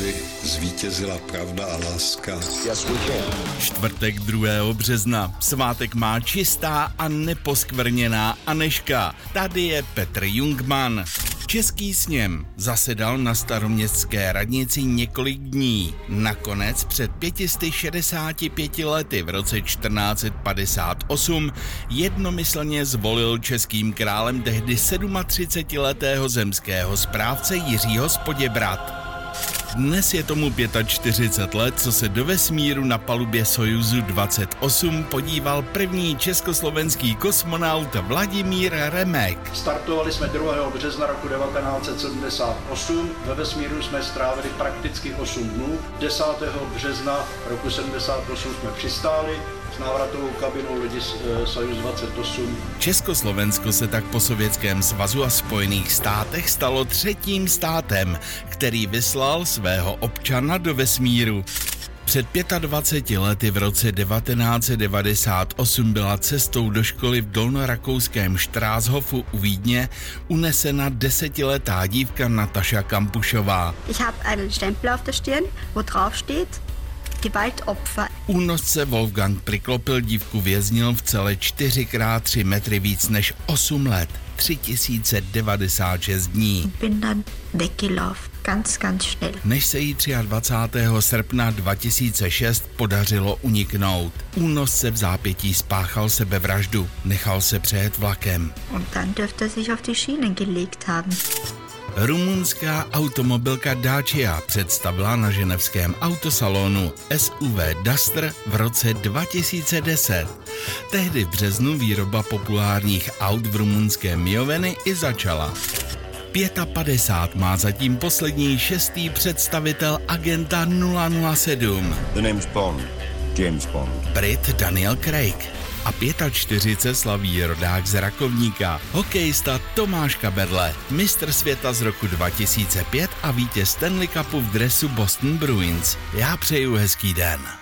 aby zvítězila pravda a láska. Čtvrtek 2. března. Svátek má čistá a neposkvrněná Aneška. Tady je Petr Jungman. Český sněm zasedal na staroměstské radnici několik dní. Nakonec před 565 lety v roce 1458 jednomyslně zvolil českým králem tehdy 37-letého zemského správce Jiřího Spoděbrat. Dnes je tomu 45 let, co se do vesmíru na palubě Sojuzu 28 podíval první československý kosmonaut Vladimír Remek. Startovali jsme 2. března roku 1978, ve vesmíru jsme strávili prakticky 8 dnů, 10. března roku 78 jsme přistáli, návratovou kabinou lodi e, Sojus 28. Československo se tak po Sovětském svazu a Spojených státech stalo třetím státem, který vyslal svého občana do vesmíru. Před 25 lety v roce 1998 byla cestou do školy v dolnorakouském Štráshofu u Vídně unesena desetiletá dívka Nataša Kampušová. Ich habe einen Stempel auf der Stirn, wo drauf steht Gewaltopfer. Únosce Wolfgang Priklopil dívku věznil v celé 4x3 metry víc než 8 let. 3096 dní. Bin dann weggelaufen. Ganz, ganz schnell. Než se jí 23. srpna 2006 podařilo uniknout. Únosce v zápětí spáchal sebevraždu, nechal se přejet vlakem. Und dann dürfte er sich auf die Schienen gelegt haben. Rumunská automobilka Dacia představila na ženevském autosalonu SUV Duster v roce 2010. Tehdy v březnu výroba populárních aut v rumunském Mioveny i začala. 55 má zatím poslední šestý představitel agenta 007. The name's Bond. James Bond. Brit Daniel Craig a 45 slaví rodák z Rakovníka, hokejista Tomáš Kaberle, mistr světa z roku 2005 a vítěz Stanley Cupu v dresu Boston Bruins. Já přeju hezký den.